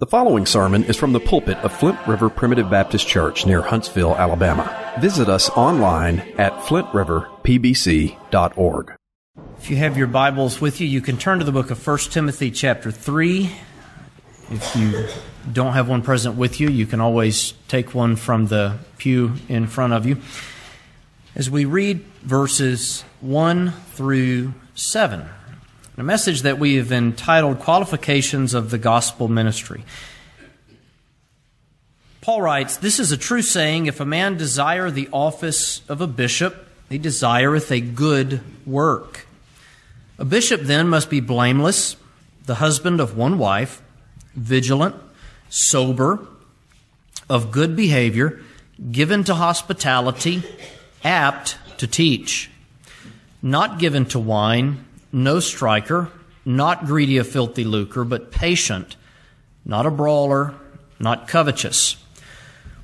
The following sermon is from the pulpit of Flint River Primitive Baptist Church near Huntsville, Alabama. Visit us online at flintriverpbc.org. If you have your Bibles with you, you can turn to the book of 1 Timothy chapter 3. If you don't have one present with you, you can always take one from the pew in front of you. As we read verses 1 through 7 a message that we have entitled Qualifications of the Gospel Ministry. Paul writes, This is a true saying if a man desire the office of a bishop, he desireth a good work. A bishop then must be blameless, the husband of one wife, vigilant, sober, of good behavior, given to hospitality, apt to teach, not given to wine no striker, not greedy of filthy lucre, but patient, not a brawler, not covetous.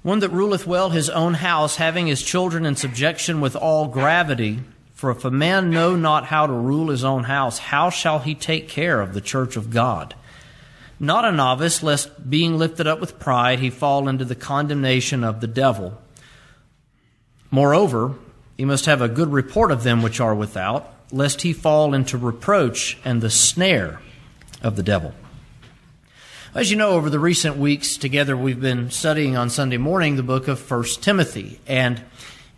One that ruleth well his own house, having his children in subjection with all gravity. For if a man know not how to rule his own house, how shall he take care of the church of God? Not a novice, lest being lifted up with pride he fall into the condemnation of the devil. Moreover, he must have a good report of them which are without lest he fall into reproach and the snare of the devil. As you know, over the recent weeks together, we've been studying on Sunday morning the book of 1 Timothy. And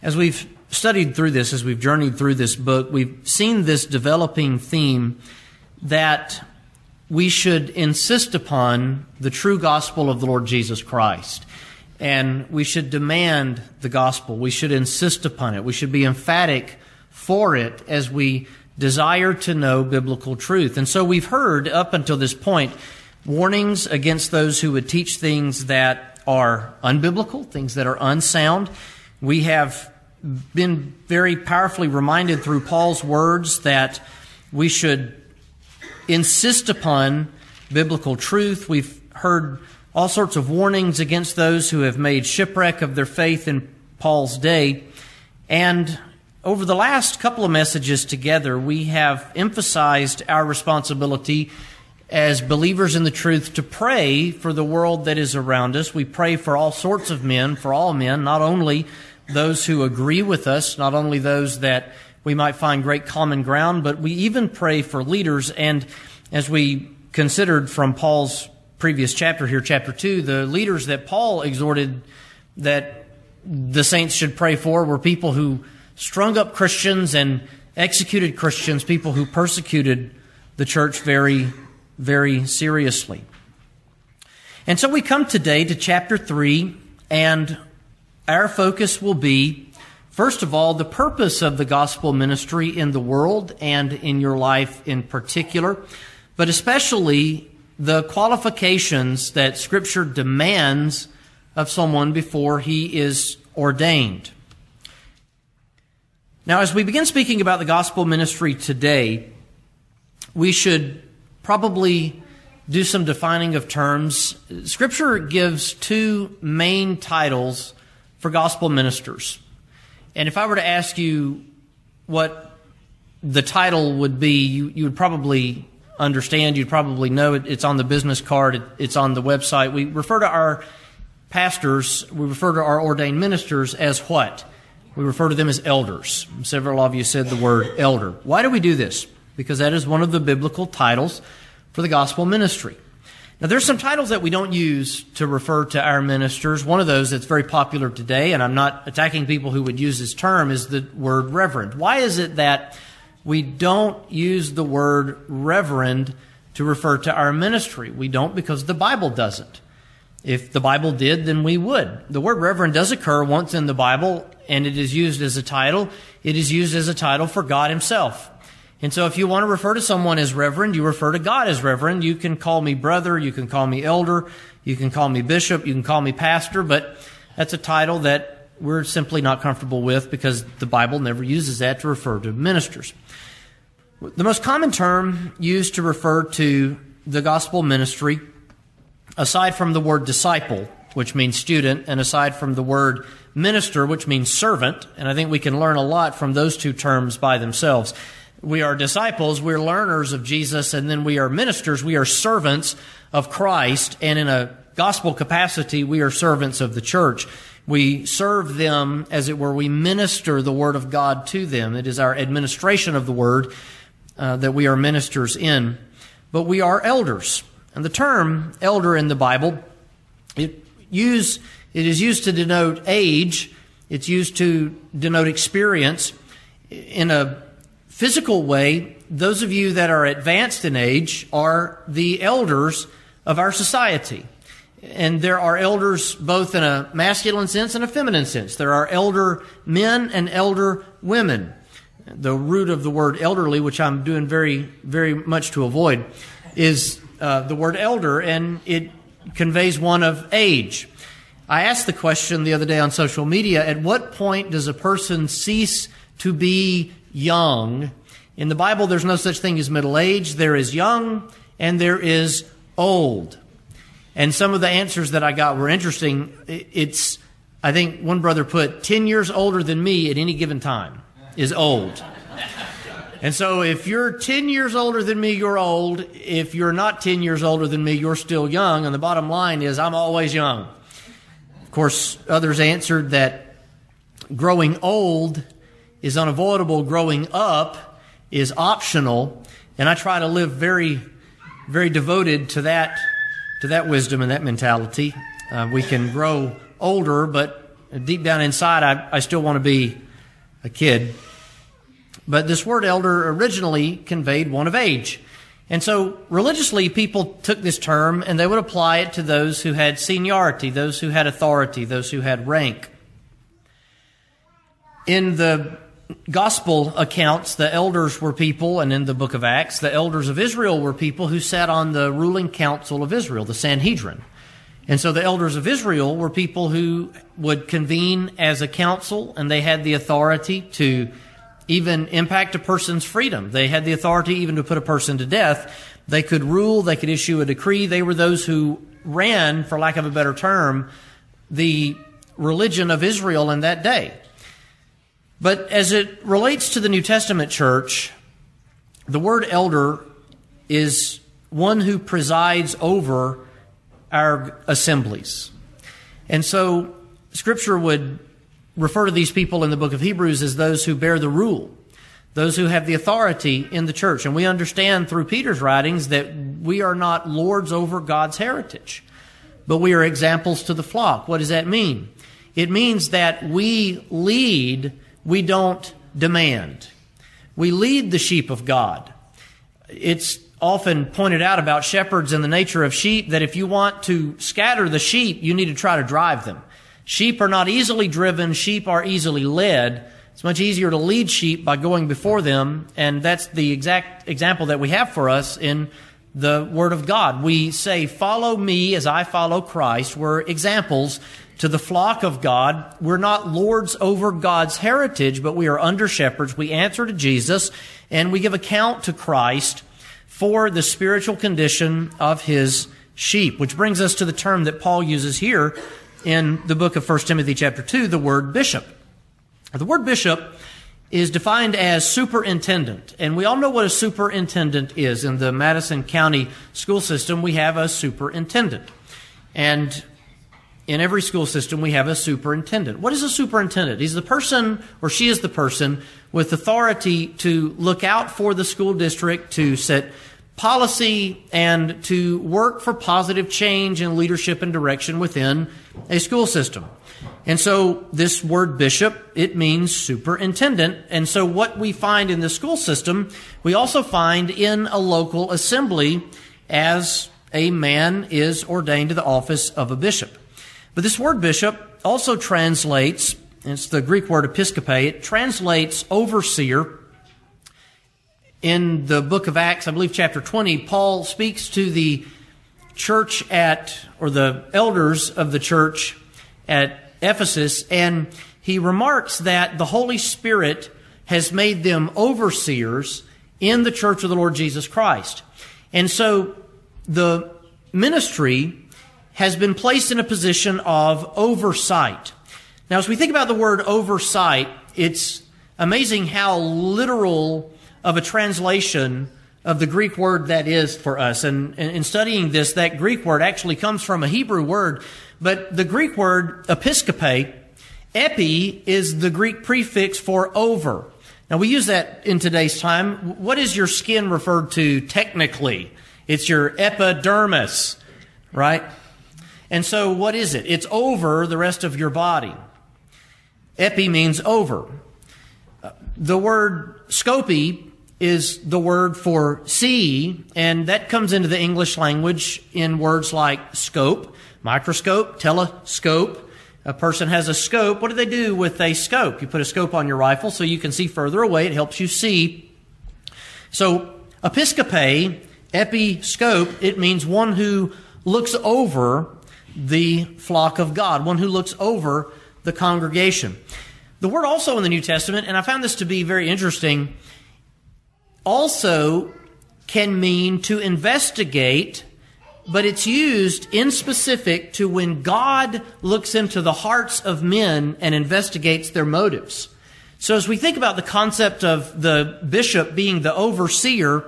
as we've studied through this, as we've journeyed through this book, we've seen this developing theme that we should insist upon the true gospel of the Lord Jesus Christ. And we should demand the gospel. We should insist upon it. We should be emphatic for it as we desire to know biblical truth. And so we've heard up until this point warnings against those who would teach things that are unbiblical, things that are unsound. We have been very powerfully reminded through Paul's words that we should insist upon biblical truth. We've heard all sorts of warnings against those who have made shipwreck of their faith in Paul's day. And over the last couple of messages together, we have emphasized our responsibility as believers in the truth to pray for the world that is around us. We pray for all sorts of men, for all men, not only those who agree with us, not only those that we might find great common ground, but we even pray for leaders. And as we considered from Paul's previous chapter here, chapter 2, the leaders that Paul exhorted that the saints should pray for were people who strung up Christians and executed Christians, people who persecuted the church very, very seriously. And so we come today to chapter 3, and our focus will be, first of all, the purpose of the gospel ministry in the world and in your life in particular, but especially the qualifications that Scripture demands of someone before he is ordained. Now, as we begin speaking about the gospel ministry today, we should probably do some defining of terms. Scripture gives two main titles for gospel ministers. And if I were to ask you what the title would be, you, you would probably understand, you'd probably know it. It's on the business card, it, it's on the website. We refer to our pastors, we refer to our ordained ministers as what? We refer to them as elders. Several of you said the word elder. Why do we do this? Because that is one of the biblical titles for the gospel ministry. Now, there's some titles that we don't use to refer to our ministers. One of those that's very popular today, and I'm not attacking people who would use this term, is the word reverend. Why is it that we don't use the word reverend to refer to our ministry? We don't because the Bible doesn't. If the Bible did, then we would. The word reverend does occur once in the Bible, and it is used as a title. It is used as a title for God Himself. And so if you want to refer to someone as reverend, you refer to God as reverend. You can call me brother, you can call me elder, you can call me bishop, you can call me pastor, but that's a title that we're simply not comfortable with because the Bible never uses that to refer to ministers. The most common term used to refer to the gospel ministry aside from the word disciple, which means student, and aside from the word minister, which means servant, and I think we can learn a lot from those two terms by themselves. We are disciples, we're learners of Jesus, and then we are ministers, we are servants of Christ, and in a gospel capacity, we are servants of the church. We serve them, as it were, we minister the Word of God to them. It is our administration of the Word uh, that we are ministers in. But we are elders. And the term elder in the Bible, it, use, it is used to denote age, it's used to denote experience. In a physical way, those of you that are advanced in age are the elders of our society. And there are elders both in a masculine sense and a feminine sense. There are elder men and elder women. The root of the word elderly, which I'm doing very, very much to avoid, is uh, the word elder, and it conveys one of age. I asked the question the other day on social media at what point does a person cease to be young? In the Bible, there's no such thing as middle age. There is young and there is old. And some of the answers that I got were interesting. It's, I think one brother put 10 years older than me at any given time is old. And so if you're 10 years older than me, you're old. If you're not 10 years older than me, you're still young. And the bottom line is, I'm always young. Of course, others answered that growing old is unavoidable, growing up is optional. And I try to live very, very devoted to that to that wisdom and that mentality. Uh, we can grow older, but deep down inside, I, I still want to be a kid. But this word elder originally conveyed one of age. And so religiously, people took this term and they would apply it to those who had seniority, those who had authority, those who had rank. In the gospel accounts, the elders were people, and in the book of Acts, the elders of Israel were people who sat on the ruling council of Israel, the Sanhedrin. And so the elders of Israel were people who would convene as a council, and they had the authority to even impact a person's freedom. They had the authority even to put a person to death. They could rule, they could issue a decree. They were those who ran, for lack of a better term, the religion of Israel in that day. But as it relates to the New Testament church, the word elder is one who presides over our assemblies. And so Scripture would refer to these people in the book of Hebrews as those who bear the rule, those who have the authority in the church. And we understand through Peter's writings that we are not lords over God's heritage, but we are examples to the flock. What does that mean? It means that we lead we don't demand. We lead the sheep of God. It's often pointed out about shepherds and the nature of sheep that if you want to scatter the sheep, you need to try to drive them. Sheep are not easily driven, sheep are easily led. It's much easier to lead sheep by going before them, and that's the exact example that we have for us in the Word of God. We say, Follow me as I follow Christ. We're examples to the flock of God. We're not lords over God's heritage, but we are under shepherds. We answer to Jesus and we give account to Christ for the spiritual condition of his sheep, which brings us to the term that Paul uses here in the book of 1 Timothy chapter 2, the word bishop. The word bishop is defined as superintendent. And we all know what a superintendent is. In the Madison County school system, we have a superintendent. And in every school system, we have a superintendent. What is a superintendent? He's the person, or she is the person, with authority to look out for the school district, to set policy, and to work for positive change and leadership and direction within a school system. And so this word bishop, it means superintendent. And so what we find in the school system, we also find in a local assembly as a man is ordained to the office of a bishop. But this word bishop also translates, it's the Greek word episkope, it translates overseer. In the book of Acts, I believe chapter 20, Paul speaks to the church at, or the elders of the church at Ephesus, and he remarks that the Holy Spirit has made them overseers in the church of the Lord Jesus Christ. And so the ministry has been placed in a position of oversight. Now, as we think about the word oversight, it's amazing how literal of a translation of the Greek word that is for us. And in studying this, that Greek word actually comes from a Hebrew word, but the Greek word episkope, epi, is the Greek prefix for over. Now we use that in today's time. What is your skin referred to technically? It's your epidermis, right? And so what is it? It's over the rest of your body. Epi means over. The word scopy is the word for see, and that comes into the English language in words like scope, microscope, telescope. A person has a scope. What do they do with a scope? You put a scope on your rifle so you can see further away. It helps you see. So, episcope, episcope, it means one who looks over the flock of God, one who looks over the congregation. The word also in the New Testament, and I found this to be very interesting, also can mean to investigate, but it's used in specific to when God looks into the hearts of men and investigates their motives. So as we think about the concept of the bishop being the overseer,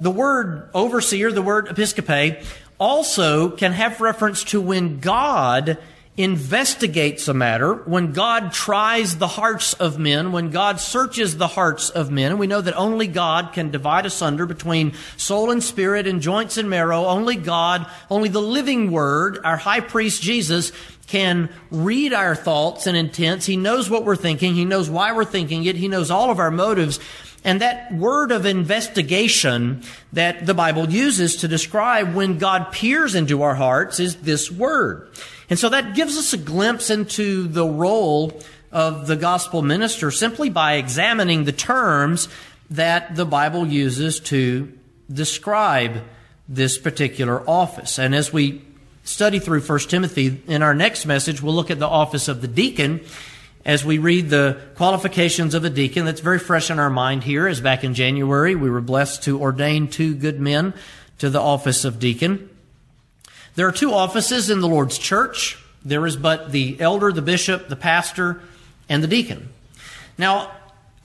the word overseer, the word episcope, also can have reference to when God investigates a matter, when God tries the hearts of men, when God searches the hearts of men, and we know that only God can divide asunder between soul and spirit and joints and marrow, only God, only the living word, our high priest Jesus, can read our thoughts and intents. He knows what we're thinking. He knows why we're thinking it. He knows all of our motives. And that word of investigation that the Bible uses to describe when God peers into our hearts is this word. And so that gives us a glimpse into the role of the gospel minister simply by examining the terms that the Bible uses to describe this particular office. And as we study through 1 Timothy, in our next message, we'll look at the office of the deacon as we read the qualifications of a deacon. That's very fresh in our mind here, as back in January we were blessed to ordain two good men to the office of deacon. There are two offices in the Lord's church. There is but the elder, the bishop, the pastor, and the deacon. Now,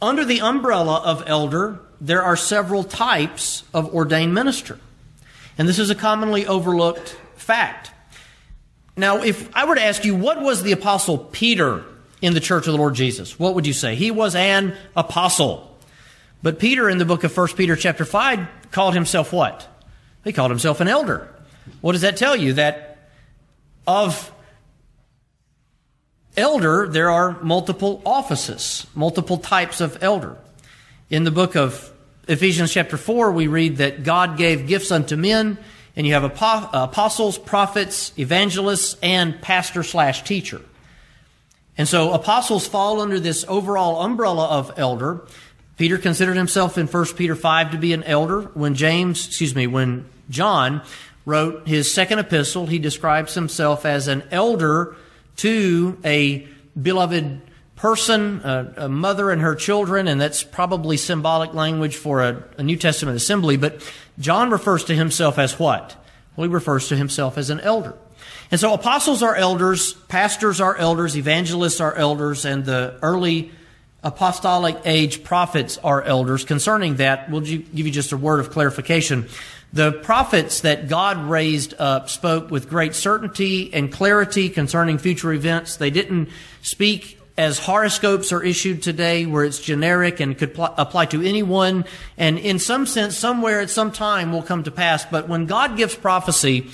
under the umbrella of elder, there are several types of ordained minister. And this is a commonly overlooked fact. Now, if I were to ask you, what was the apostle Peter in the church of the Lord Jesus? What would you say? He was an apostle. But Peter in the book of 1 Peter chapter 5 called himself what? He called himself an elder. What does that tell you? That of elder, there are multiple offices, multiple types of elder. In the book of Ephesians chapter 4, we read that God gave gifts unto men, and you have apostles, prophets, evangelists, and pastor slash teacher. And so apostles fall under this overall umbrella of elder. Peter considered himself in 1 Peter 5 to be an elder. When James, excuse me, when John wrote his second epistle, he describes himself as an elder to a beloved person, a, a mother and her children, and that's probably symbolic language for a, a New Testament assembly. But John refers to himself as what? Well, he refers to himself as an elder. And so apostles are elders, pastors are elders, evangelists are elders, and the early apostolic age prophets are elders. Concerning that, we'll give you just a word of clarification. The prophets that God raised up spoke with great certainty and clarity concerning future events. They didn't speak as horoscopes are issued today, where it's generic and could pl- apply to anyone, and in some sense, somewhere at some time will come to pass. But when God gives prophecy,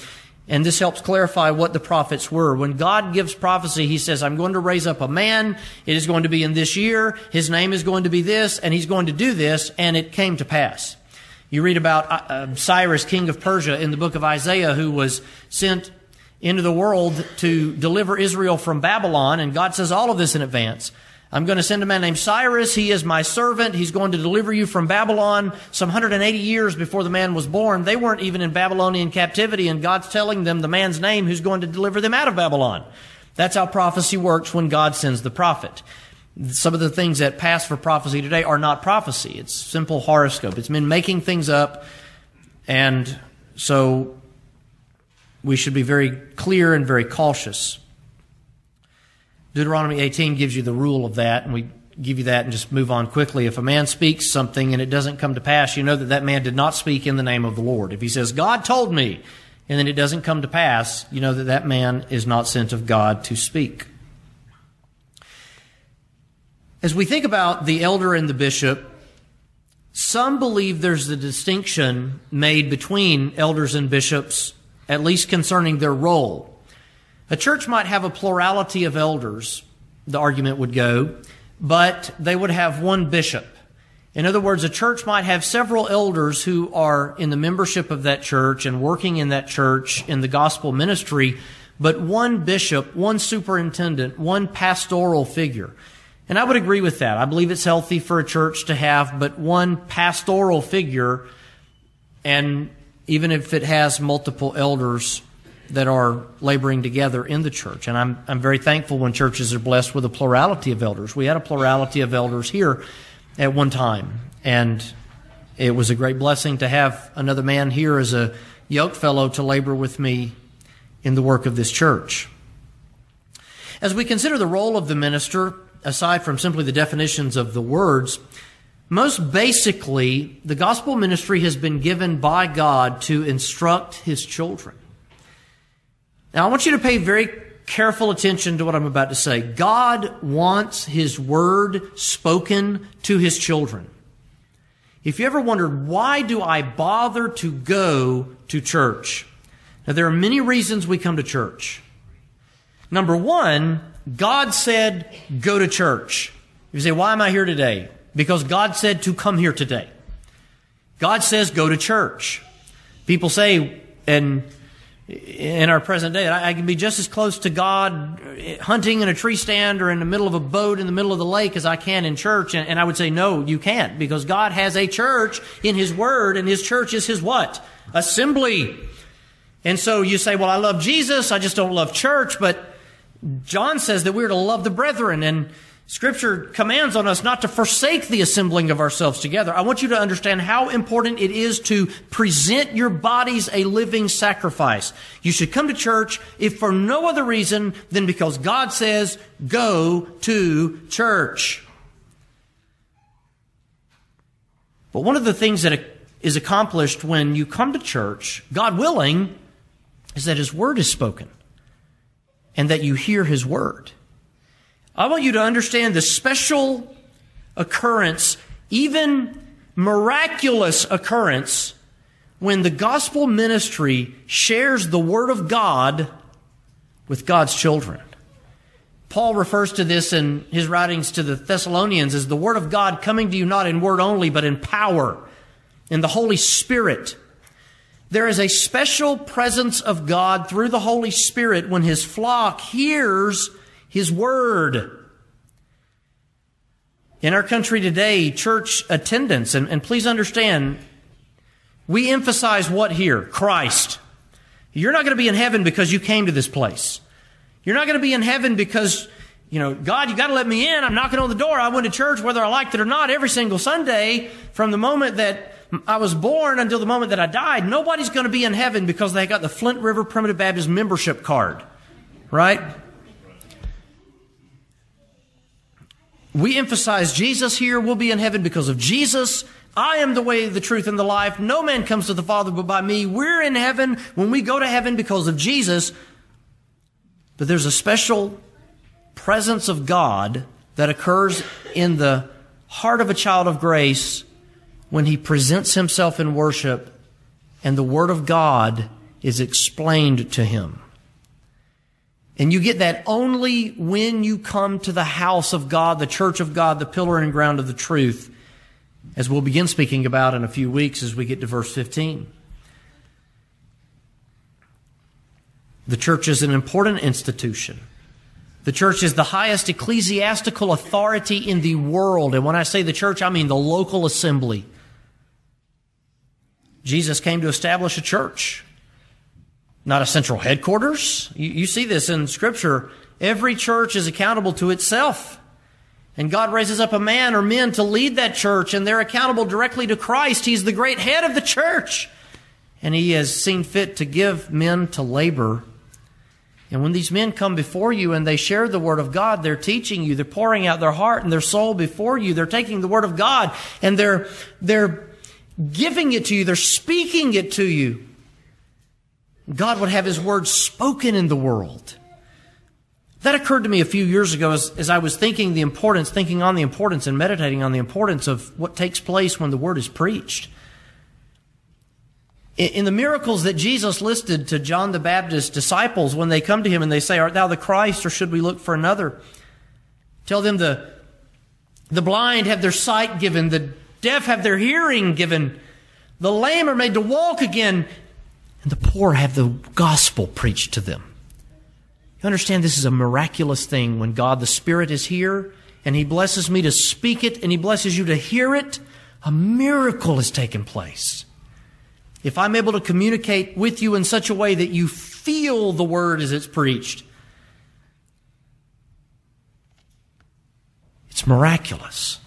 and this helps clarify what the prophets were. When God gives prophecy, He says, I'm going to raise up a man. It is going to be in this year. His name is going to be this, and he's going to do this, and it came to pass. You read about uh, uh, Cyrus, king of Persia, in the book of Isaiah, who was sent into the world to deliver Israel from Babylon, and God says all of this in advance. I'm going to send a man named Cyrus. He is my servant. He's going to deliver you from Babylon. Some 180 years before the man was born, they weren't even in Babylonian captivity, and God's telling them the man's name who's going to deliver them out of Babylon. That's how prophecy works when God sends the prophet. Some of the things that pass for prophecy today are not prophecy. It's simple horoscope. It's men making things up. And so we should be very clear and very cautious. Deuteronomy 18 gives you the rule of that, and we give you that and just move on quickly. If a man speaks something and it doesn't come to pass, you know that that man did not speak in the name of the Lord. If he says, God told me, and then it doesn't come to pass, you know that that man is not sent of God to speak. As we think about the elder and the bishop, some believe there's a distinction made between elders and bishops, at least concerning their role. A church might have a plurality of elders, the argument would go, but they would have one bishop. In other words, a church might have several elders who are in the membership of that church and working in that church in the gospel ministry, but one bishop, one superintendent, one pastoral figure. And I would agree with that. I believe it's healthy for a church to have but one pastoral figure, and even if it has multiple elders that are laboring together in the church. And I'm, I'm very thankful when churches are blessed with a plurality of elders. We had a plurality of elders here at one time, and it was a great blessing to have another man here as a yoke fellow to labor with me in the work of this church. As we consider the role of the minister, aside from simply the definitions of the words, most basically, the gospel ministry has been given by God to instruct his children. Now, I want you to pay very careful attention to what I'm about to say. God wants his word spoken to his children. If you ever wondered, why do I bother to go to church? Now, there are many reasons we come to church. Number one, God said, go to church. You say, why am I here today? Because God said to come here today. God says, go to church. People say, and in our present day, I can be just as close to God hunting in a tree stand or in the middle of a boat in the middle of the lake as I can in church. And I would say, no, you can't because God has a church in His Word and His church is His what? Assembly. And so you say, well, I love Jesus. I just don't love church. But John says that we're to love the brethren, and Scripture commands on us not to forsake the assembling of ourselves together. I want you to understand how important it is to present your bodies a living sacrifice. You should come to church if for no other reason than because God says, go to church. But one of the things that is accomplished when you come to church, God willing, is that His Word is spoken and that you hear His word. I want you to understand the special occurrence, even miraculous occurrence, when the gospel ministry shares the word of God with God's children. Paul refers to this in his writings to the Thessalonians as the word of God coming to you not in word only, but in power, in the Holy Spirit there is a special presence of God through the Holy Spirit when His flock hears His Word. In our country today, church attendance, and, and please understand, we emphasize what here? Christ. You're not going to be in heaven because you came to this place. You're not going to be in heaven because, you know, God, you got to let me in. I'm knocking on the door. I went to church whether I liked it or not every single Sunday from the moment that I was born until the moment that I died. Nobody's going to be in heaven because they got the Flint River Primitive Baptist membership card. Right? We emphasize Jesus here. We'll be in heaven because of Jesus. I am the way, the truth, and the life. No man comes to the Father but by me. We're in heaven when we go to heaven because of Jesus. But there's a special presence of God that occurs in the heart of a child of grace when he presents himself in worship and the Word of God is explained to him. And you get that only when you come to the house of God, the church of God, the pillar and ground of the truth, as we'll begin speaking about in a few weeks as we get to verse 15. The church is an important institution. The church is the highest ecclesiastical authority in the world. And when I say the church, I mean the local assembly. Jesus came to establish a church, not a central headquarters. You, you, see this in Scripture. Every church is accountable to itself. And God raises up a man or men to lead that church, and they're accountable directly to Christ. He's the great head of the church. And He has seen fit to give men to labor And when these men come before you and they share the Word of God, they're teaching you, they're pouring out their heart and their soul before you. They're taking the Word of God and they're, they're giving it to you. They're speaking it to you. God would have His Word spoken in the world. That occurred to me a few years ago as, as I was thinking the importance, thinking on the importance and meditating on the importance of what takes place when the Word is preached. In the miracles that Jesus listed to John the Baptist's disciples when they come to him and they say, Art thou the Christ, or should we look for another? Tell them the, the blind have their sight given, the deaf have their hearing given, the lame are made to walk again, and the poor have the gospel preached to them. You understand this is a miraculous thing when God the Spirit is here and He blesses me to speak it and He blesses you to hear it. A miracle has taken place. If I'm able to communicate with you in such a way that you feel the word as it's preached, it's miraculous.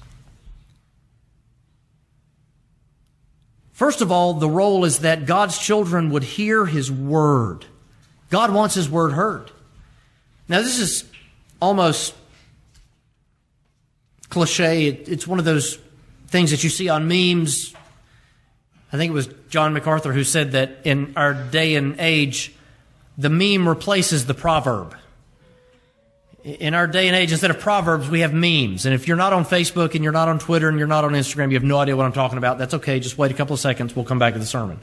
First of all, the role is that God's children would hear His word. God wants His word heard. Now, this is almost cliche. it's one of those things that you see on memes I think it was John MacArthur who said that in our day and age, the meme replaces the proverb. In our day and age, instead of proverbs, we have memes. And if you're not on Facebook and you're not on Twitter and you're not on Instagram, you have no idea what I'm talking about. That's okay. Just wait a couple of seconds. We'll come back to the sermon.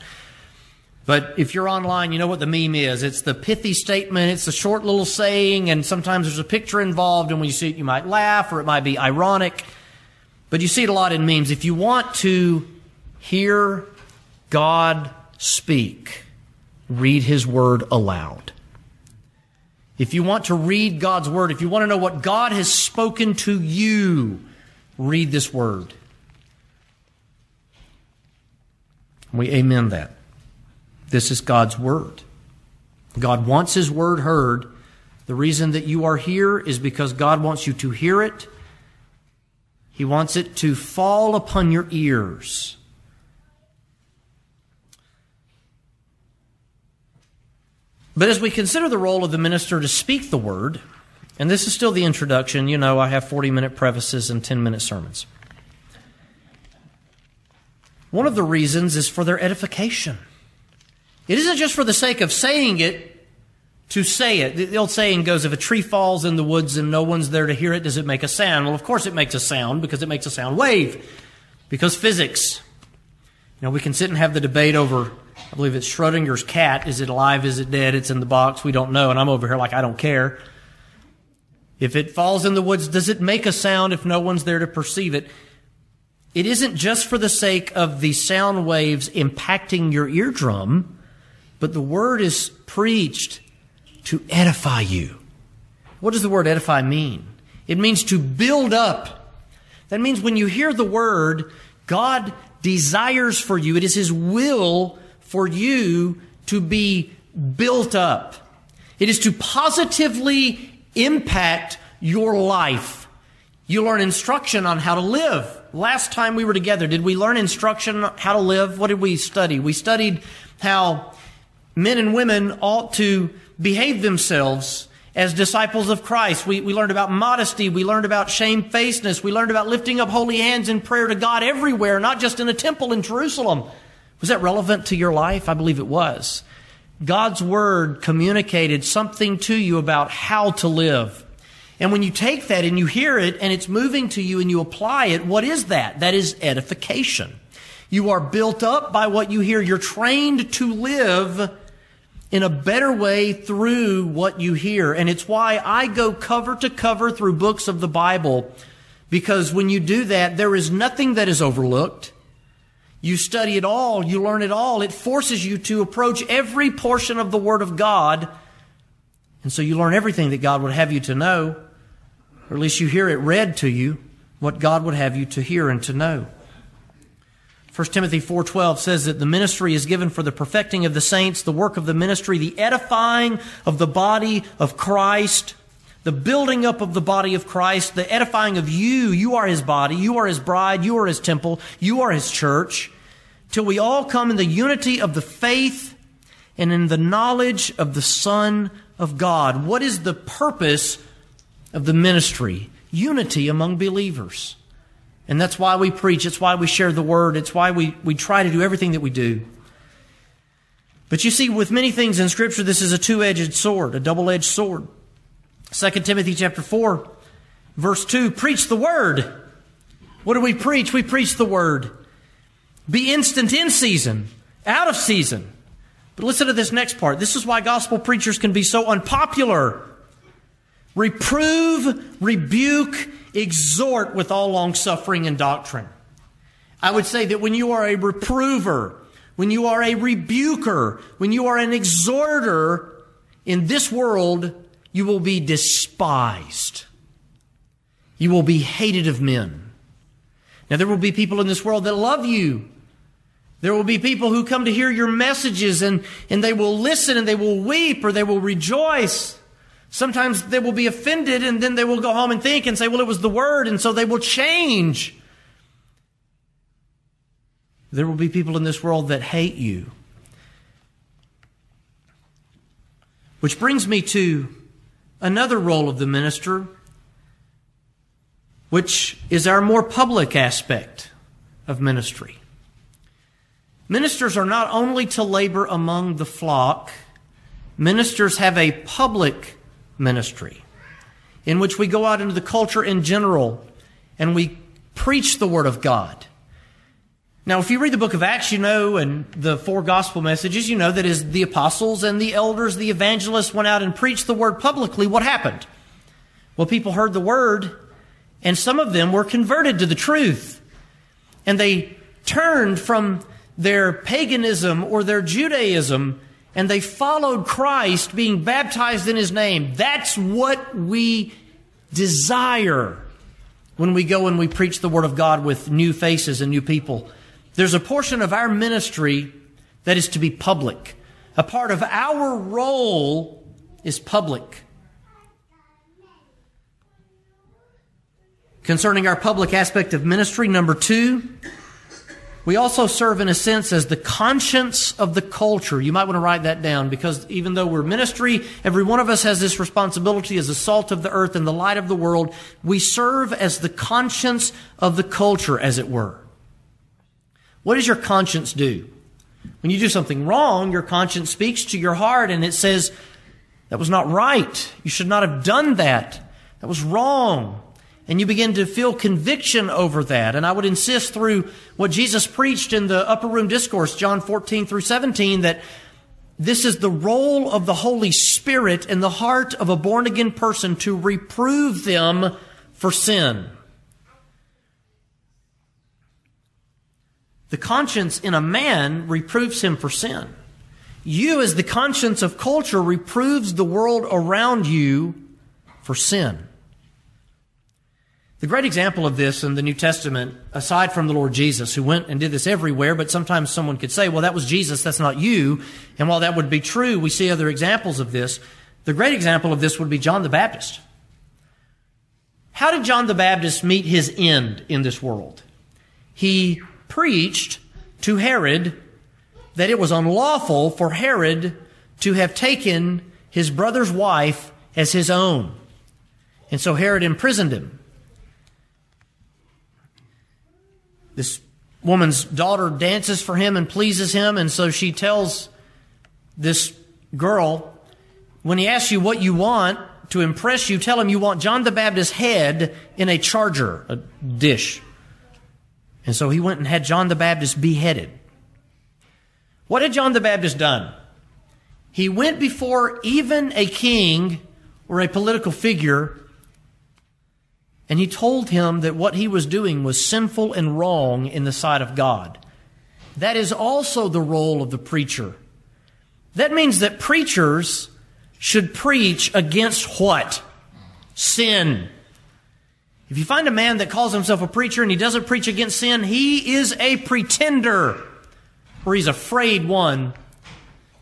But if you're online, you know what the meme is. It's the pithy statement, it's the short little saying, and sometimes there's a picture involved, and when you see it, you might laugh or it might be ironic. But you see it a lot in memes. If you want to hear God speak, read His Word aloud. If you want to read God's Word, if you want to know what God has spoken to you, read this Word. We amen that. This is God's Word. God wants His Word heard. The reason that you are here is because God wants you to hear it. He wants it to fall upon your ears. But as we consider the role of the minister to speak the word, and this is still the introduction, you know, I have 40 minute prefaces and 10 minute sermons. One of the reasons is for their edification. It isn't just for the sake of saying it to say it. The old saying goes if a tree falls in the woods and no one's there to hear it, does it make a sound? Well, of course it makes a sound because it makes a sound wave. Because physics. You know, we can sit and have the debate over I believe it's Schrodinger's cat. Is it alive? Is it dead? It's in the box. We don't know. And I'm over here like I don't care. If it falls in the woods, does it make a sound if no one's there to perceive it? It isn't just for the sake of the sound waves impacting your eardrum, but the word is preached to edify you. What does the word edify mean? It means to build up. That means when you hear the word, God desires for you, it is His will for you to be built up. It is to positively impact your life. You learn instruction on how to live. Last time we were together, did we learn instruction on how to live? What did we study? We studied how men and women ought to behave themselves as disciples of Christ. We, we learned about modesty. We learned about shamefacedness. We learned about lifting up holy hands in prayer to God everywhere, not just in a temple in Jerusalem. Was that relevant to your life? I believe it was. God's Word communicated something to you about how to live. And when you take that and you hear it and it's moving to you and you apply it, what is that? That is edification. You are built up by what you hear. You're trained to live in a better way through what you hear. And it's why I go cover to cover through books of the Bible. Because when you do that, there is nothing that is overlooked. You study it all, you learn it all. It forces you to approach every portion of the Word of God. And so you learn everything that God would have you to know, or at least you hear it read to you, what God would have you to hear and to know. 1 Timothy 4:12 says that the ministry is given for the perfecting of the saints, the work of the ministry, the edifying of the body of Christ, the building up of the body of Christ, the edifying of you. You are his body, you are his bride, you are his temple, you are his church, till we all come in the unity of the faith and in the knowledge of the Son of God. What is the purpose of the ministry? Unity among believers. And that's why we preach. It's why we share the word. It's why we, we try to do everything that we do. But you see, with many things in Scripture, this is a two-edged sword, a double-edged sword. 2 Timothy chapter 4, verse 2, preach the word. What do we preach? We preach the word. Be instant in season, out of season. But listen to this next part. This is why gospel preachers can be so unpopular. Reprove, rebuke, exhort with all long suffering and doctrine. I would say that when you are a reprover, when you are a rebuker, when you are an exhorter in this world, you will be despised. You will be hated of men. Now, there will be people in this world that love you. There will be people who come to hear your messages and, and they will listen and they will weep or they will rejoice. Sometimes they will be offended and then they will go home and think and say, well, it was the word, and so they will change. There will be people in this world that hate you. Which brings me to another role of the minister, which is our more public aspect of ministry. Ministers are not only to labor among the flock, ministers have a public ministry in which we go out into the culture in general and we preach the Word of God. Now, if you read the book of Acts, you know, and the four gospel messages, you know that as the apostles and the elders, the evangelists went out and preached the Word publicly, what happened? Well, people heard the Word, and some of them were converted to the truth. And they turned from their paganism or their Judaism and they followed Christ being baptized in his name. That's what we desire when we go and we preach the word of God with new faces and new people. There's a portion of our ministry that is to be public. A part of our role is public. Concerning our public aspect of ministry, number two, we also serve, in a sense, as the conscience of the culture. You might want to write that down because even though we're ministry, every one of us has this responsibility as the salt of the earth and the light of the world. We serve as the conscience of the culture, as it were. What does your conscience do? When you do something wrong, your conscience speaks to your heart and it says, that was not right. You should not have done that. That was wrong and you begin to feel conviction over that. And I would insist through what Jesus preached in the upper room discourse, John 14 through 17, that this is the role of the Holy Spirit in the heart of a born again person to reprove them for sin. The conscience in a man reproves him for sin. You, as the conscience of culture, reproves the world around you for sin. The great example of this in the New Testament, aside from the Lord Jesus, who went and did this everywhere, but sometimes someone could say, well, that was Jesus, that's not you. And while that would be true, we see other examples of this. The great example of this would be John the Baptist. How did John the Baptist meet his end in this world? He preached to Herod that it was unlawful for Herod to have taken his brother's wife as his own. And so Herod imprisoned him. This woman's daughter dances for him and pleases him, and so she tells this girl, when he asks you what you want to impress you, tell him you want John the Baptist's head in a charger, a dish. And so he went and had John the Baptist beheaded. What had John the Baptist done? He went before even a king or a political figure and he told him that what he was doing was sinful and wrong in the sight of God. That is also the role of the preacher. That means that preachers should preach against what? Sin. If you find a man that calls himself a preacher and he doesn't preach against sin, he is a pretender, or he's afraid one.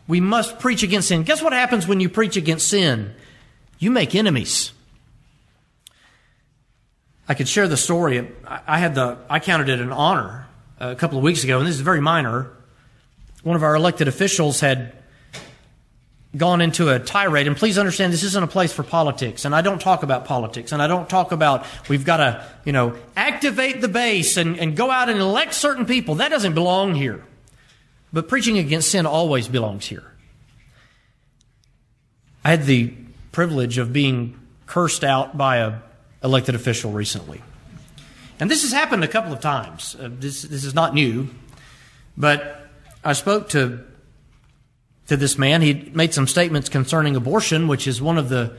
We must preach against sin. Guess what happens when you preach against sin? You make enemies. I could share the story. I had the I counted it an honor a couple of weeks ago, and this is very minor. One of our elected officials had gone into a tirade, and please understand this isn't a place for politics, and I don't talk about politics, and I don't talk about we've got to, you know, activate the base and, and go out and elect certain people. That doesn't belong here. But preaching against sin always belongs here. I had the privilege of being cursed out by a elected official recently. And this has happened a couple of times. Uh, this, this is not new. But I spoke to, to this man. He made some statements concerning abortion, which is one of the,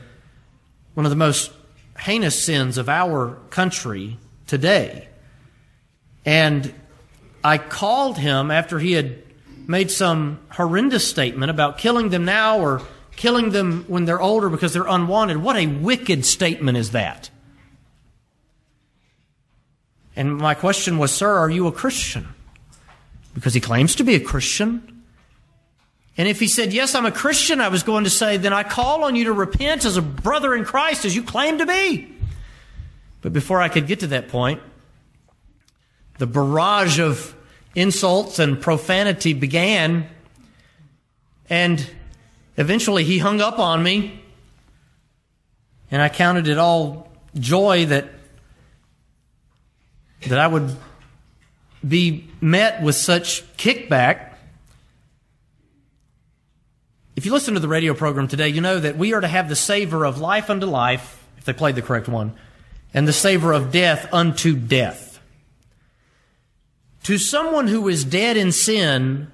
one of the most heinous sins of our country today. And I called him after he had made some horrendous statement about killing them now or killing them when they're older because they're unwanted. What a wicked statement is that? And my question was, Sir, are you a Christian? Because he claims to be a Christian. And if he said, Yes, I'm a Christian, I was going to say, Then I call on you to repent as a brother in Christ as you claim to be. But before I could get to that point, the barrage of insults and profanity began. And eventually he hung up on me. And I counted it all joy that that I would be met with such kickback. If you listen to the radio program today, you know that we are to have the savor of life unto life, if they played the correct one, and the savor of death unto death. To someone who is dead in sin,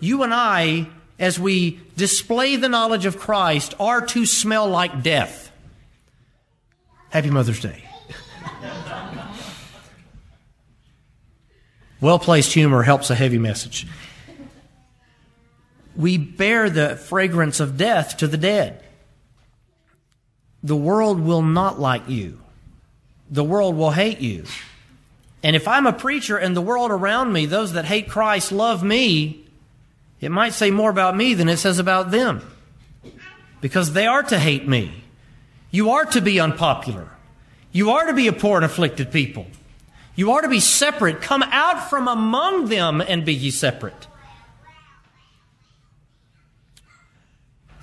you and I, as we display the knowledge of Christ, are to smell like death. Happy Mother's Day. Well placed humor helps a heavy message. We bear the fragrance of death to the dead. The world will not like you. The world will hate you. And if I'm a preacher and the world around me, those that hate Christ, love me, it might say more about me than it says about them. Because they are to hate me. You are to be unpopular. You are to be a poor and afflicted people. You are to be separate. Come out from among them and be ye separate.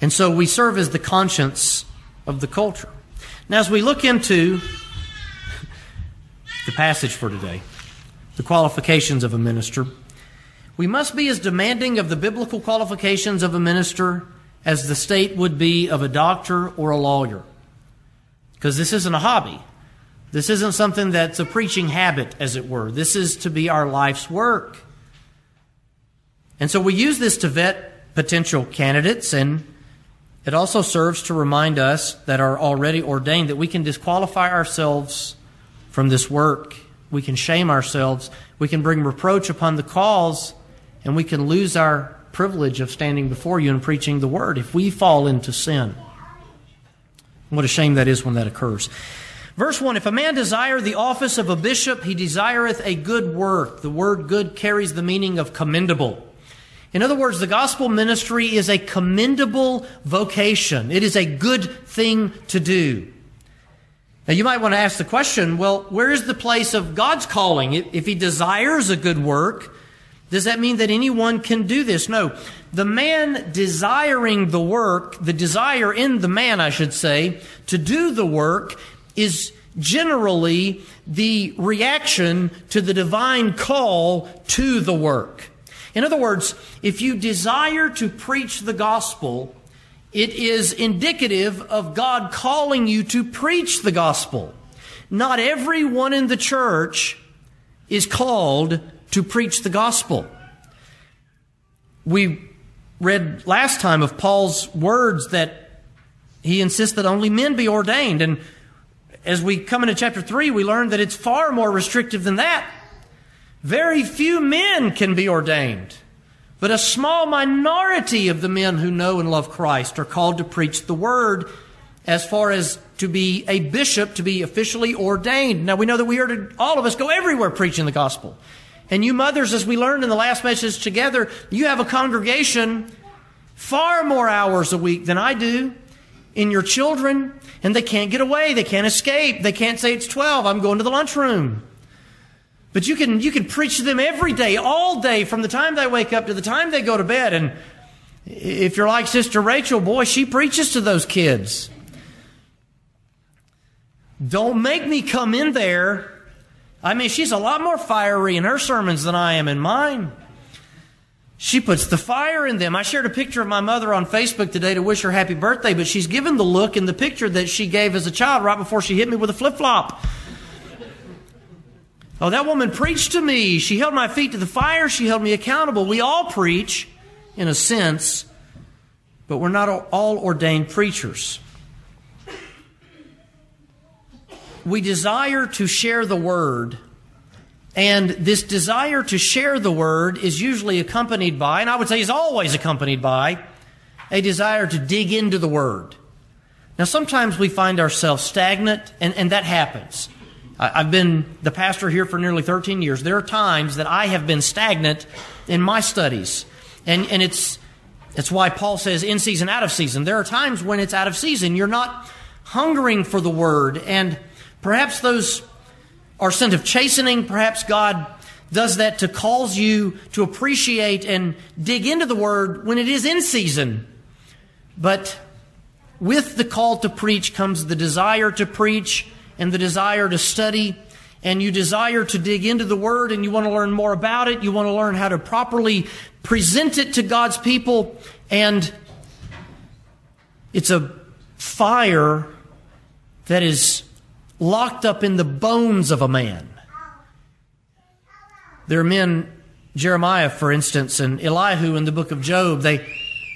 And so we serve as the conscience of the culture. Now, as we look into the passage for today, the qualifications of a minister, we must be as demanding of the biblical qualifications of a minister as the state would be of a doctor or a lawyer. Because this isn't a hobby. This isn't something that's a preaching habit, as it were. This is to be our life's work. And so we use this to vet potential candidates, and it also serves to remind us that are already ordained that we can disqualify ourselves from this work. We can shame ourselves. We can bring reproach upon the cause, and we can lose our privilege of standing before you and preaching the word if we fall into sin. What a shame that is when that occurs. Verse 1 If a man desire the office of a bishop, he desireth a good work. The word good carries the meaning of commendable. In other words, the gospel ministry is a commendable vocation. It is a good thing to do. Now, you might want to ask the question well, where is the place of God's calling? If he desires a good work, does that mean that anyone can do this? No. The man desiring the work, the desire in the man, I should say, to do the work is generally the reaction to the divine call to the work. In other words, if you desire to preach the gospel, it is indicative of God calling you to preach the gospel. Not everyone in the church is called to preach the gospel. We read last time of Paul's words that he insists that only men be ordained. And as we come into chapter 3, we learn that it's far more restrictive than that. Very few men can be ordained, but a small minority of the men who know and love Christ are called to preach the word as far as to be a bishop, to be officially ordained. Now we know that we are to, all of us go everywhere preaching the gospel. And you mothers, as we learned in the last message together, you have a congregation far more hours a week than I do in your children, and they can't get away. They can't escape. They can't say it's 12. I'm going to the lunchroom. But you can, you can preach to them every day, all day, from the time they wake up to the time they go to bed. And If you're like Sister Rachel, boy, she preaches to those kids. Don't make me come in there. I mean, she's a lot more fiery in her sermons than I am in mine. She puts the fire in them. I shared a picture of my mother on Facebook today to wish her happy birthday, but she's given the look in the picture that she gave as a child right before she hit me with a flip flop. Oh, that woman preached to me. She held my feet to the fire. She held me accountable. We all preach, in a sense, but we're not all ordained preachers. We desire to share the word and this desire to share the word is usually accompanied by, and I would say is always accompanied by, a desire to dig into the word. Now, sometimes we find ourselves stagnant, and, and that happens. I've been the pastor here for nearly 13 years. There are times that I have been stagnant in my studies. And, and it's, it's why Paul says in season, out of season. There are times when it's out of season. You're not hungering for the word, and perhaps those are sent of chastening. Perhaps God does that to cause you to appreciate and dig into the word when it is in season. But with the call to preach comes the desire to preach and the desire to study. And you desire to dig into the word and you want to learn more about it. You want to learn how to properly present it to God's people. And it's a fire that is locked up in the bones of a man. There are men, Jeremiah, for instance, and Elihu in the book of Job, they,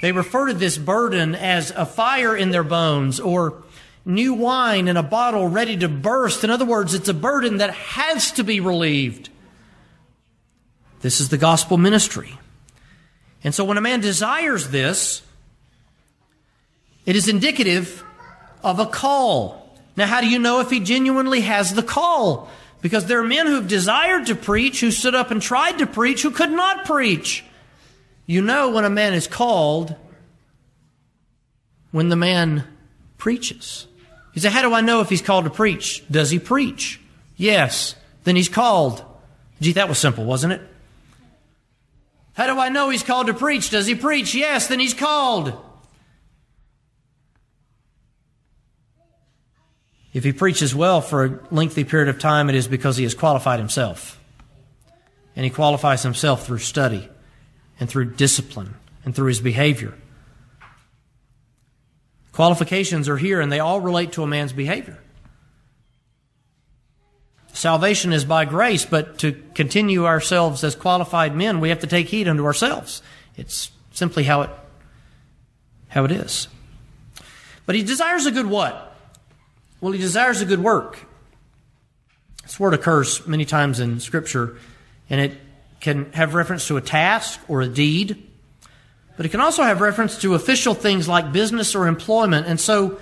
they refer to this burden as a fire in their bones or new wine in a bottle ready to burst. In other words, it's a burden that has to be relieved. This is the gospel ministry. And so when a man desires this, it is indicative of a call. Now, how do you know if he genuinely has the call? Because there are men who've desired to preach, who stood up and tried to preach, who could not preach. You know when a man is called when the man preaches. You say, How do I know if he's called to preach? Does he preach? Yes. Then he's called. Gee, that was simple, wasn't it? How do I know he's called to preach? Does he preach? Yes. Then he's called. If he preaches well for a lengthy period of time, it is because he has qualified himself. And he qualifies himself through study and through discipline and through his behavior. Qualifications are here and they all relate to a man's behavior. Salvation is by grace, but to continue ourselves as qualified men, we have to take heed unto ourselves. It's simply how it, how it is. But he desires a good what? Well, he desires a good work. This word occurs many times in Scripture, and it can have reference to a task or a deed, but it can also have reference to official things like business or employment. And so,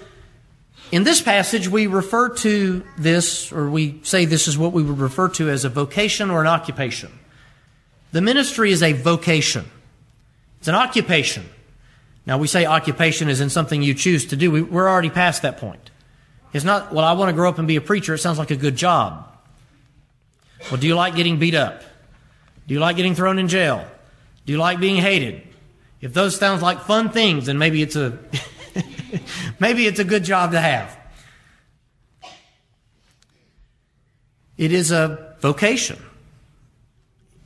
in this passage, we refer to this, or we say this is what we would refer to as a vocation or an occupation. The ministry is a vocation, it's an occupation. Now, we say occupation is in something you choose to do. We're already past that point. It's not, well, I want to grow up and be a preacher. It sounds like a good job. Well, do you like getting beat up? Do you like getting thrown in jail? Do you like being hated? If those sounds like fun things, then maybe it's a maybe it's a good job to have. It is a vocation.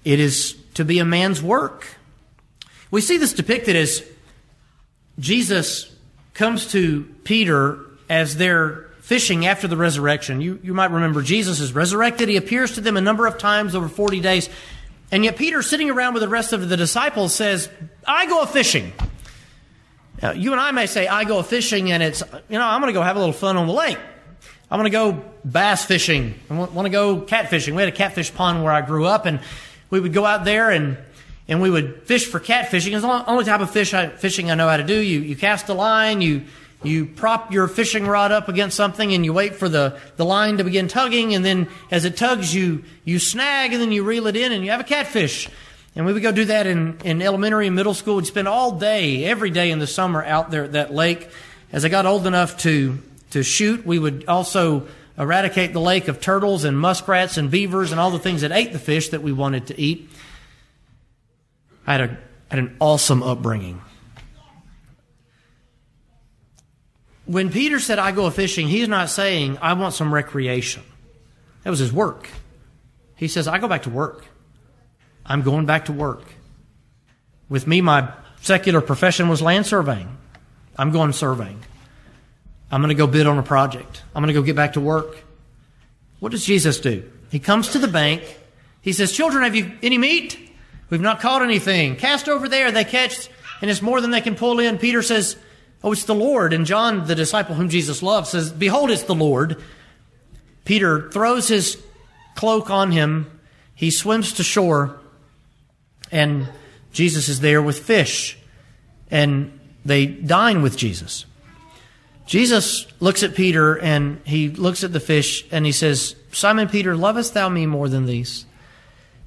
It is to be a man's work. We see this depicted as Jesus comes to Peter as they're fishing after the resurrection. You, you might remember Jesus is resurrected. He appears to them a number of times over 40 days. And yet Peter, sitting around with the rest of the disciples, says, I go a fishing. Now, you and I may say, I go fishing, and it's, you know, I'm going to go have a little fun on the lake. I'm going to go bass fishing. I want to go catfishing. We had a catfish pond where I grew up, and we would go out there and and we would fish for catfishing. It's the only type of fish I, fishing I know how to do. You you cast a line, you you prop your fishing rod up against something and you wait for the, the line to begin tugging, and then as it tugs, you, you snag and then you reel it in and you have a catfish. And we would go do that in, in elementary and middle school. We'd spend all day, every day in the summer out there at that lake. As I got old enough to, to shoot, we would also eradicate the lake of turtles and muskrats and beavers and all the things that ate the fish that we wanted to eat. I had, a, had an awesome upbringing. When Peter said, I go fishing, he's not saying, I want some recreation. That was his work. He says, I go back to work. I'm going back to work. With me, my secular profession was land surveying. I'm going surveying. I'm going to go bid on a project. I'm going to go get back to work. What does Jesus do? He comes to the bank. He says, Children, have you any meat? We've not caught anything. Cast over there. They catch, and it's more than they can pull in. Peter says, Oh, it's the Lord. And John, the disciple whom Jesus loved, says, Behold, it's the Lord. Peter throws his cloak on him. He swims to shore, and Jesus is there with fish. And they dine with Jesus. Jesus looks at Peter and he looks at the fish and he says, Simon Peter, lovest thou me more than these?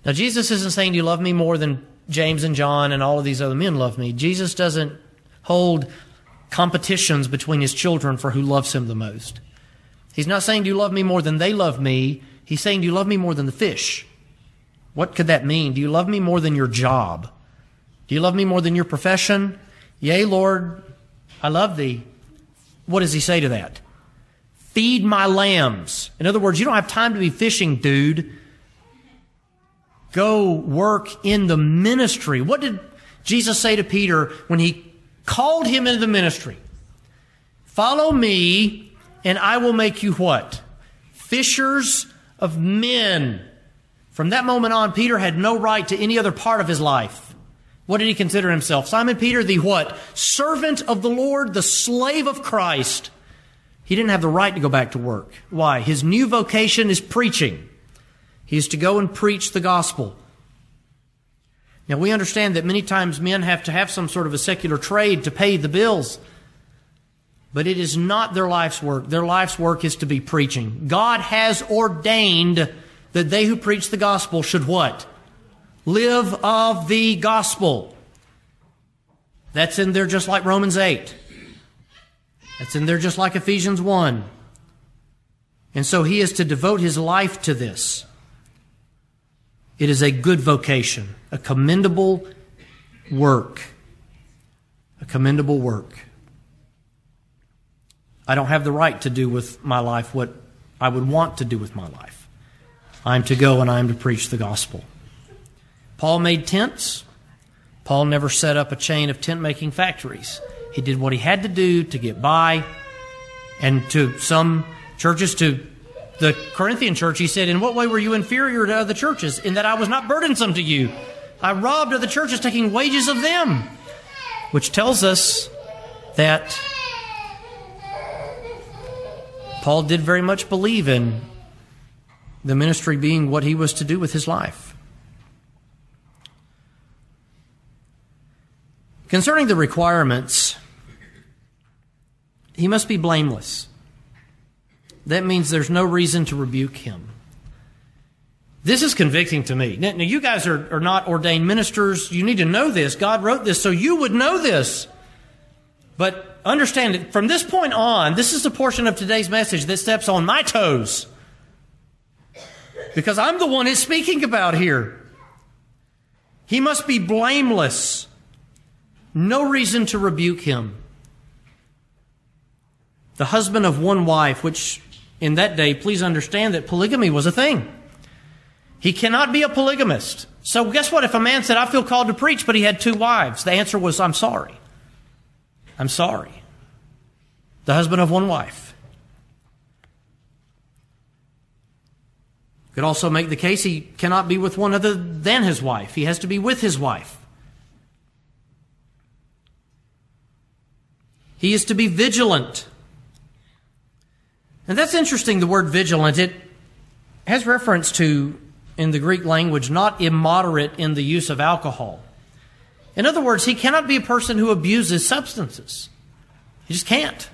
Now, Jesus isn't saying, Do you love me more than James and John and all of these other men love me? Jesus doesn't hold competitions between his children for who loves him the most. He's not saying, Do you love me more than they love me? He's saying, Do you love me more than the fish? What could that mean? Do you love me more than your job? Do you love me more than your profession? Yea, Lord, I love thee. What does he say to that? Feed my lambs. In other words, you don't have time to be fishing, dude. Go work in the ministry. What did Jesus say to Peter when he called him into the ministry? Follow me, and I will make you what? Fishers of men. From that moment on, Peter had no right to any other part of his life. What did he consider himself? Simon Peter, the what? Servant of the Lord, the slave of Christ. He didn't have the right to go back to work. Why? His new vocation is preaching. He is to go and preach the gospel. Now, we understand that many times men have to have some sort of a secular trade to pay the bills. But it is not their life's work. Their life's work is to be preaching. God has ordained that they who preach the gospel should what? Live of the gospel. That's in there just like Romans 8. That's in there just like Ephesians 1. And so he is to devote his life to this. It is a good vocation, a commendable work. A commendable work. I don't have the right to do with my life what I would want to do with my life. I'm to go and I'm to preach the gospel. Paul made tents. Paul never set up a chain of tent making factories. He did what he had to do to get by. And to some churches, to the Corinthian church, he said, In what way were you inferior to other churches? In that I was not burdensome to you. I robbed other churches, taking wages of them. Which tells us that Paul did very much believe in the ministry being what he was to do with his life. Concerning the requirements, he must be blameless. That means there's no reason to rebuke him. This is convicting to me. Now, you guys are, are not ordained ministers. You need to know this. God wrote this so you would know this. But understand it, from this point on, this is the portion of today's message that steps on my toes. Because I'm the one he's speaking about here. He must be blameless. No reason to rebuke him. The husband of one wife, which in that day, please understand that polygamy was a thing. He cannot be a polygamist. So guess what? If a man said, I feel called to preach, but he had two wives, the answer was, I'm sorry. I'm sorry. The husband of one wife. Could also make the case he cannot be with one other than his wife. He has to be with his wife. He is to be vigilant. And that's interesting, the word vigilant. It has reference to, in the Greek language, not immoderate in the use of alcohol. In other words, he cannot be a person who abuses substances. He just can't.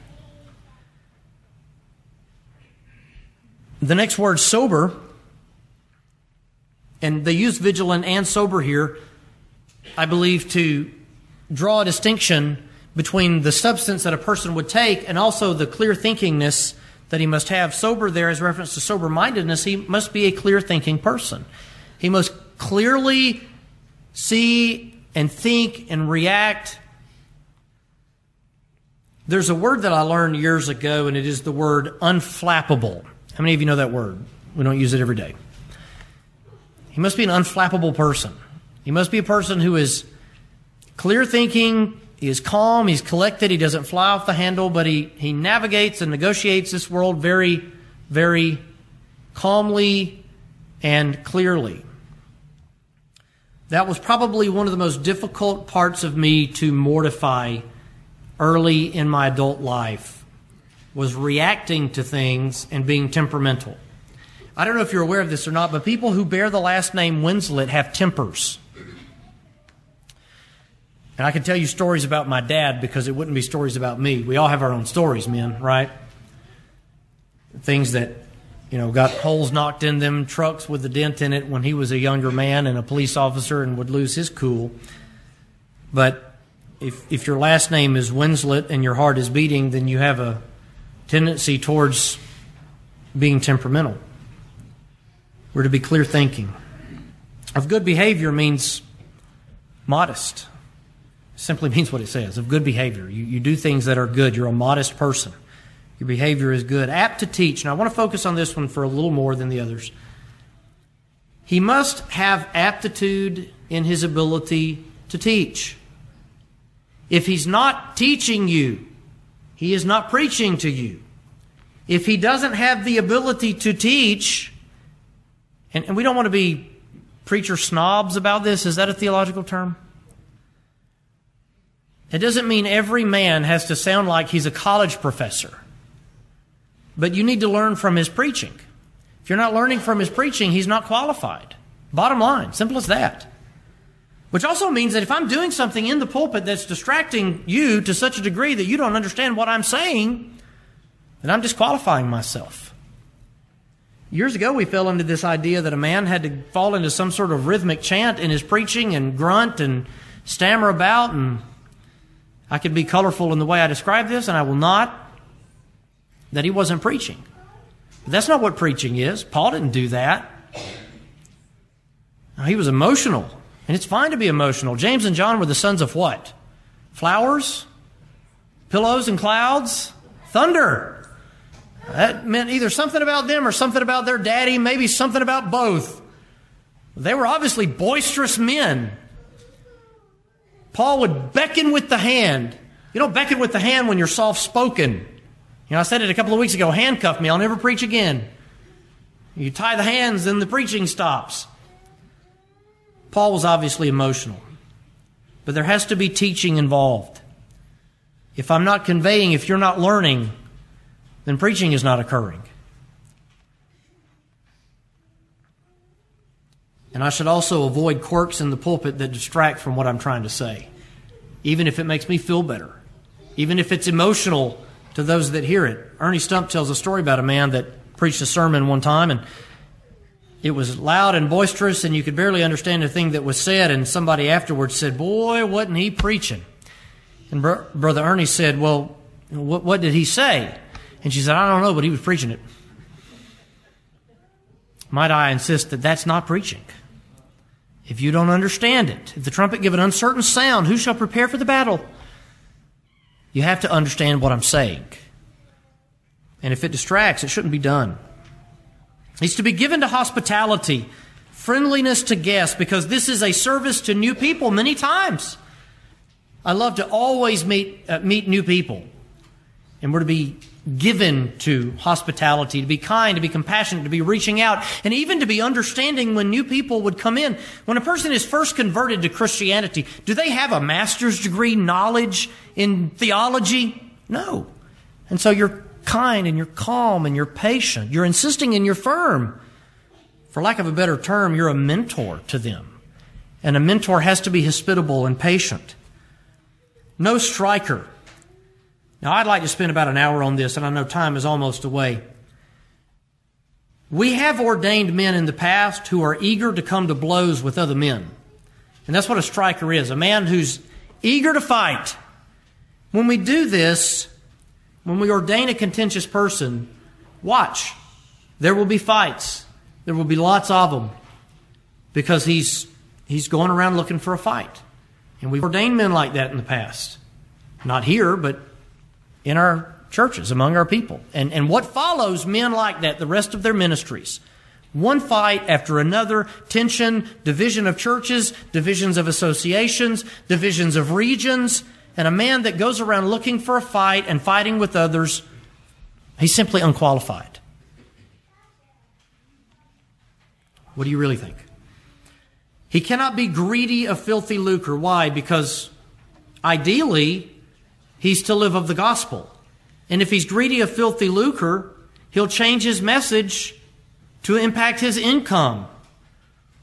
The next word, sober, and they use vigilant and sober here, I believe, to draw a distinction between the substance that a person would take and also the clear thinkingness that he must have. Sober there is reference to sober mindedness. He must be a clear thinking person. He must clearly see and think and react. There's a word that I learned years ago, and it is the word unflappable. How many of you know that word? We don't use it every day. He must be an unflappable person. He must be a person who is clear thinking, he is calm, he's collected, he doesn't fly off the handle, but he, he navigates and negotiates this world very, very calmly and clearly. That was probably one of the most difficult parts of me to mortify early in my adult life was reacting to things and being temperamental. I don't know if you're aware of this or not, but people who bear the last name Winslet have tempers. And I can tell you stories about my dad because it wouldn't be stories about me. We all have our own stories, men, right? Things that, you know, got holes knocked in them, trucks with a dent in it when he was a younger man and a police officer and would lose his cool. But if, if your last name is Winslet and your heart is beating, then you have a tendency towards being temperamental. We're to be clear thinking. Of good behavior means modest simply means what it says of good behavior. You, you do things that are good. You're a modest person. Your behavior is good. Apt to teach. And I want to focus on this one for a little more than the others. He must have aptitude in his ability to teach. If he's not teaching you, he is not preaching to you. If he doesn't have the ability to teach, and, and we don't want to be preacher snobs about this, is that a theological term? It doesn't mean every man has to sound like he's a college professor. But you need to learn from his preaching. If you're not learning from his preaching, he's not qualified. Bottom line, simple as that. Which also means that if I'm doing something in the pulpit that's distracting you to such a degree that you don't understand what I'm saying, then I'm disqualifying myself. Years ago, we fell into this idea that a man had to fall into some sort of rhythmic chant in his preaching and grunt and stammer about and I could be colorful in the way I describe this, and I will not, that he wasn't preaching. But that's not what preaching is. Paul didn't do that. Now, he was emotional, and it's fine to be emotional. James and John were the sons of what? Flowers? Pillows and clouds? Thunder. That meant either something about them or something about their daddy, maybe something about both. They were obviously boisterous men. Paul would beckon with the hand. You don't beckon with the hand when you're soft spoken. You know, I said it a couple of weeks ago handcuff me, I'll never preach again. You tie the hands, then the preaching stops. Paul was obviously emotional, but there has to be teaching involved. If I'm not conveying, if you're not learning, then preaching is not occurring. And I should also avoid quirks in the pulpit that distract from what I'm trying to say, even if it makes me feel better, even if it's emotional to those that hear it. Ernie Stump tells a story about a man that preached a sermon one time, and it was loud and boisterous, and you could barely understand a thing that was said. And somebody afterwards said, Boy, wasn't he preaching? And Br- Brother Ernie said, Well, what, what did he say? And she said, I don't know, but he was preaching it. Might I insist that that's not preaching? If you don't understand it, if the trumpet give an uncertain sound, who shall prepare for the battle? You have to understand what I'm saying. And if it distracts, it shouldn't be done. It's to be given to hospitality, friendliness to guests, because this is a service to new people many times. I love to always meet, uh, meet new people. And we're to be given to hospitality, to be kind, to be compassionate, to be reaching out, and even to be understanding when new people would come in. When a person is first converted to Christianity, do they have a master's degree knowledge in theology? No. And so you're kind and you're calm and you're patient. You're insisting and you're firm. For lack of a better term, you're a mentor to them. And a mentor has to be hospitable and patient. No striker now, I'd like to spend about an hour on this, and I know time is almost away. We have ordained men in the past who are eager to come to blows with other men. And that's what a striker is a man who's eager to fight. When we do this, when we ordain a contentious person, watch. There will be fights. There will be lots of them because he's, he's going around looking for a fight. And we've ordained men like that in the past. Not here, but in our churches, among our people. And, and what follows men like that, the rest of their ministries? One fight after another, tension, division of churches, divisions of associations, divisions of regions, and a man that goes around looking for a fight and fighting with others, he's simply unqualified. What do you really think? He cannot be greedy of filthy lucre. Why? Because ideally, he's to live of the gospel. And if he's greedy of filthy lucre, he'll change his message to impact his income.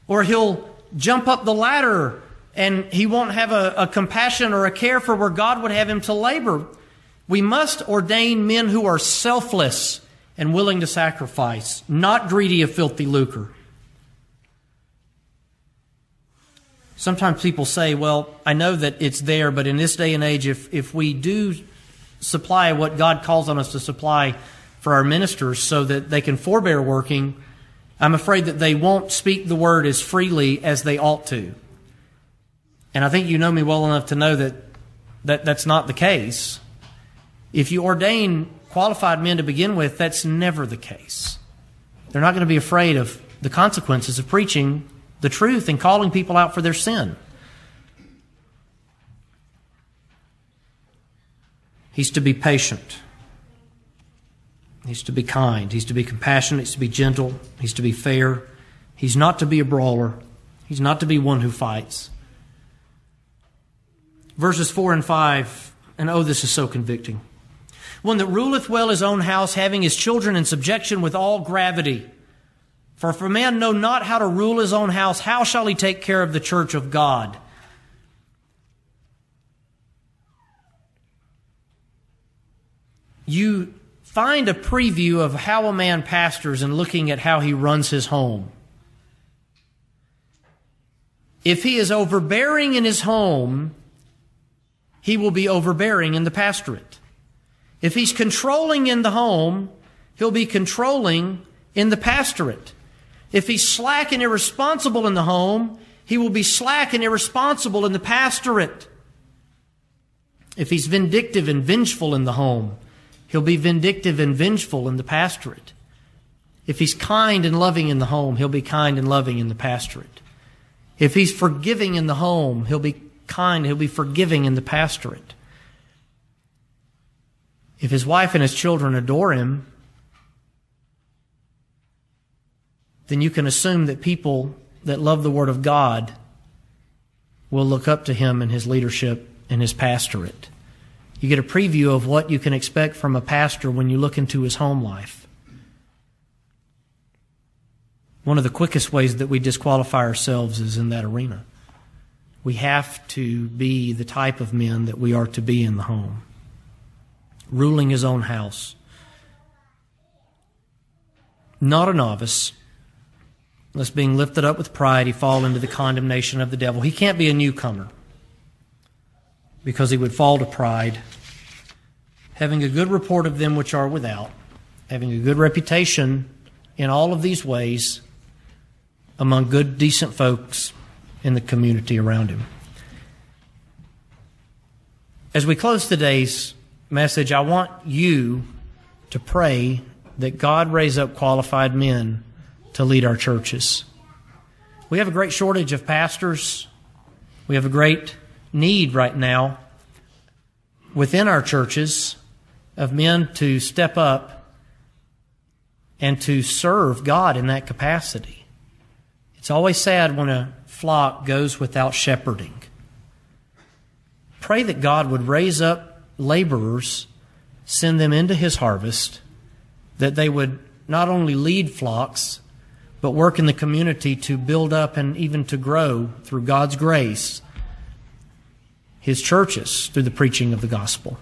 Or he'll jump up the ladder and he won't have a, a, compassion or a care for where God would have him to labor. We must ordain men who are selfless and willing to sacrifice, not greedy of filthy lucre. Sometimes people say, well, I know that it's there, but in this day and age, if, if we do supply what God calls on us to supply for our ministers so that they can forbear working, I'm afraid that they won't speak the word as freely as they ought to. And I think you know me well enough to know that, that that's not the case. If you ordain qualified men to begin with, that's never the case. They're not going to be afraid of the consequences of preaching the truth and calling people out for their sin. He's to be patient. He's to be kind. He's to be compassionate. He's to be gentle. He's to be fair. He's not to be a brawler. He's not to be one who fights. Verses 4 and 5, and oh, this is so convicting. One that ruleth well his own house, having his children in subjection with all gravity. For if a man know not how to rule his own house, how shall he take care of the church of God? You find a preview of how a man pastors and looking at how he runs his home. If he is overbearing in his home, he will be overbearing in the pastorate. If he's controlling in the home, he'll be controlling in the pastorate. If he's slack and irresponsible in the home, he will be slack and irresponsible in the pastorate. If he's vindictive and vengeful in the home, he'll be vindictive and vengeful in the pastorate. If he's kind and loving in the home, he'll be kind and loving in the pastorate. If he's forgiving in the home, he'll be kind, he'll be forgiving in the pastorate. If his wife and his children adore him, then you can assume that people that love the Word of God will look up to him and his leadership and his pastorate. You get a preview of what you can expect from a pastor when you look into his home life. One of the quickest ways that we disqualify ourselves is in that arena. We have to be the type of men that we are to be in the home, ruling his own house. Not a novice, lest being lifted up with pride he fall into the condemnation of the devil. He can't be a newcomer because he would fall to pride. Having a good report of them which are without, having a good reputation in all of these ways among good, decent folks in the community around him. As we close today's message, I want you to pray that God raise up qualified men to lead our churches. We have a great shortage of pastors. We have a great need right now within our churches of men to step up and to serve God in that capacity. It's always sad when a flock goes without shepherding. Pray that God would raise up laborers, send them into his harvest, that they would not only lead flocks, but work in the community to build up and even to grow through God's grace his churches through the preaching of the gospel.